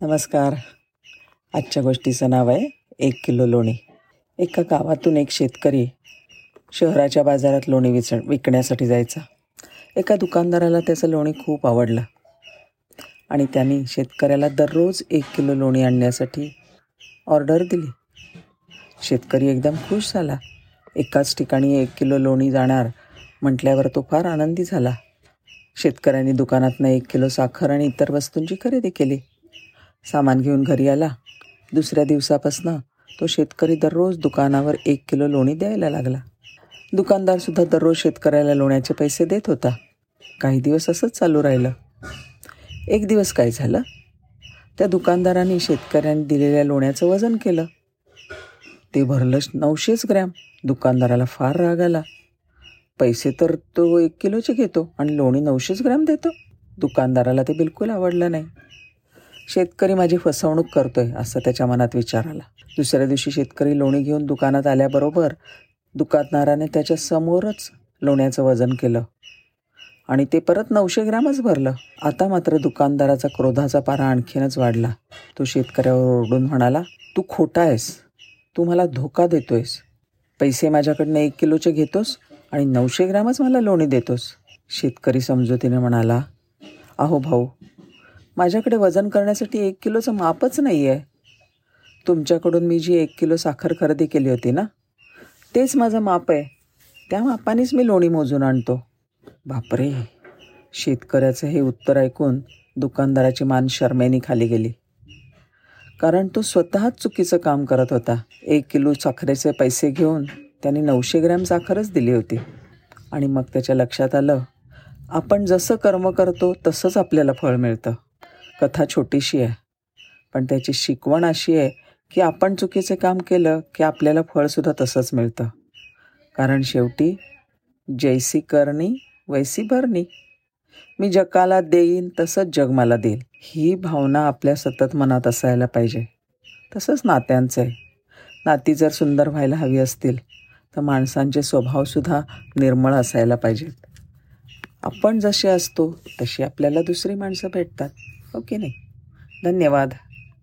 नमस्कार. आजच्या गोष्टीचं नाव आहे एक किलो लोणी. एका गावातून एक शेतकरी शहराच्या बाजारात लोणी विच विकण्यासाठी जायचा. एका दुकानदाराला त्याचं लोणी खूप आवडलं. आणि त्यांनी शेतकऱ्याला दररोज एक किलो लोणी आणण्यासाठी ऑर्डर दिली. शेतकरी एकदम खुश झाला. एकाच ठिकाणी एक किलो लोणी जाणार म्हटल्यावर तो फार आनंदी झाला. शेतकऱ्यांनी दुकानातनं एक किलो साखर आणि इतर वस्तूंची खरेदी केली. सामान घेऊन घरी आला. दुसऱ्या दिवसापासनं तो शेतकरी दररोज दुकानावर एक किलो लोणी द्यायला लागला. दुकानदारसुद्धा दररोज शेतकऱ्याला लोण्याचे पैसे देत होता. काही दिवस असंच चालू राहिलं. एक दिवस काय झालं? त्या दुकानदाराने शेतकऱ्यांनी दिलेल्या लोण्याचं वजन केलं. ते भरलं नऊशेच ग्रॅम. दुकानदाराला फार राग आला. पैसे तर तो एक किलोचे घेतो आणि लोणी नऊशेच ग्रॅम देतो. दुकानदाराला ते बिलकुल आवडलं नाही. शेतकरी माझी फसवणूक करतोय असं त्याच्या मनात विचार आला. दुसऱ्या दिवशी शेतकरी लोणी घेऊन दुकानात आल्याबरोबर दुकानदाराने त्याच्या समोरच लोण्याचं वजन केलं. आणि ते परत नऊशे ग्रॅमच भरलं. आता मात्र दुकानदाराचा क्रोधाचा पारा आणखीनच वाढला. तो शेतकऱ्यावर ओरडून म्हणाला तू खोटा आहेस. तू मला धोका देतोयस. पैसे माझ्याकडनं एक किलोचे घेतोस आणि नऊशे ग्रॅमच मला लोणी देतोस. शेतकरी समजुतीने म्हणाला अहो भाऊ माझ्याकडे वजन करण्यासाठी एक किलोचं मापच नाही आहे तुमच्याकडून मी जी एक किलो साखर खरेदी केली होती ना तेच माझं माप आहे. त्या मापानेच मी लोणी मोजून आणतो. बापरे शेतकऱ्याचं हे उत्तर ऐकून दुकानदाराची मान शर्मेनी खाली गेली. कारण तो स्वतःच चुकीचं काम करत होता. एक किलो साखरेचे पैसे घेऊन त्याने नऊशे ग्रॅम साखरच दिली होती. आणि मग त्याच्या लक्षात आलं आपण जसं कर्म करतो तसंच आपल्याला फळ मिळतं. कथा छोटीशी आहे. पण त्याची शिकवण अशी आहे की आपण चुकीचे काम केलं की आपल्याला फळसुद्धा तसंच मिळतं. कारण शेवटी जैसी करणी वैसी भरणी. मी जगाला देईन तसंच जग मला देईल. ही भावना आपल्या सतत मनात असायला पाहिजे. तसंच नात्यांचं आहे. नाती जर सुंदर व्हायला हवी असतील तर माणसांचे स्वभावसुद्धा निर्मळ असायला पाहिजेत. आपण जसे असतो तशी आपल्याला दुसरी माणसं भेटतात. ओके नाही. धन्यवाद.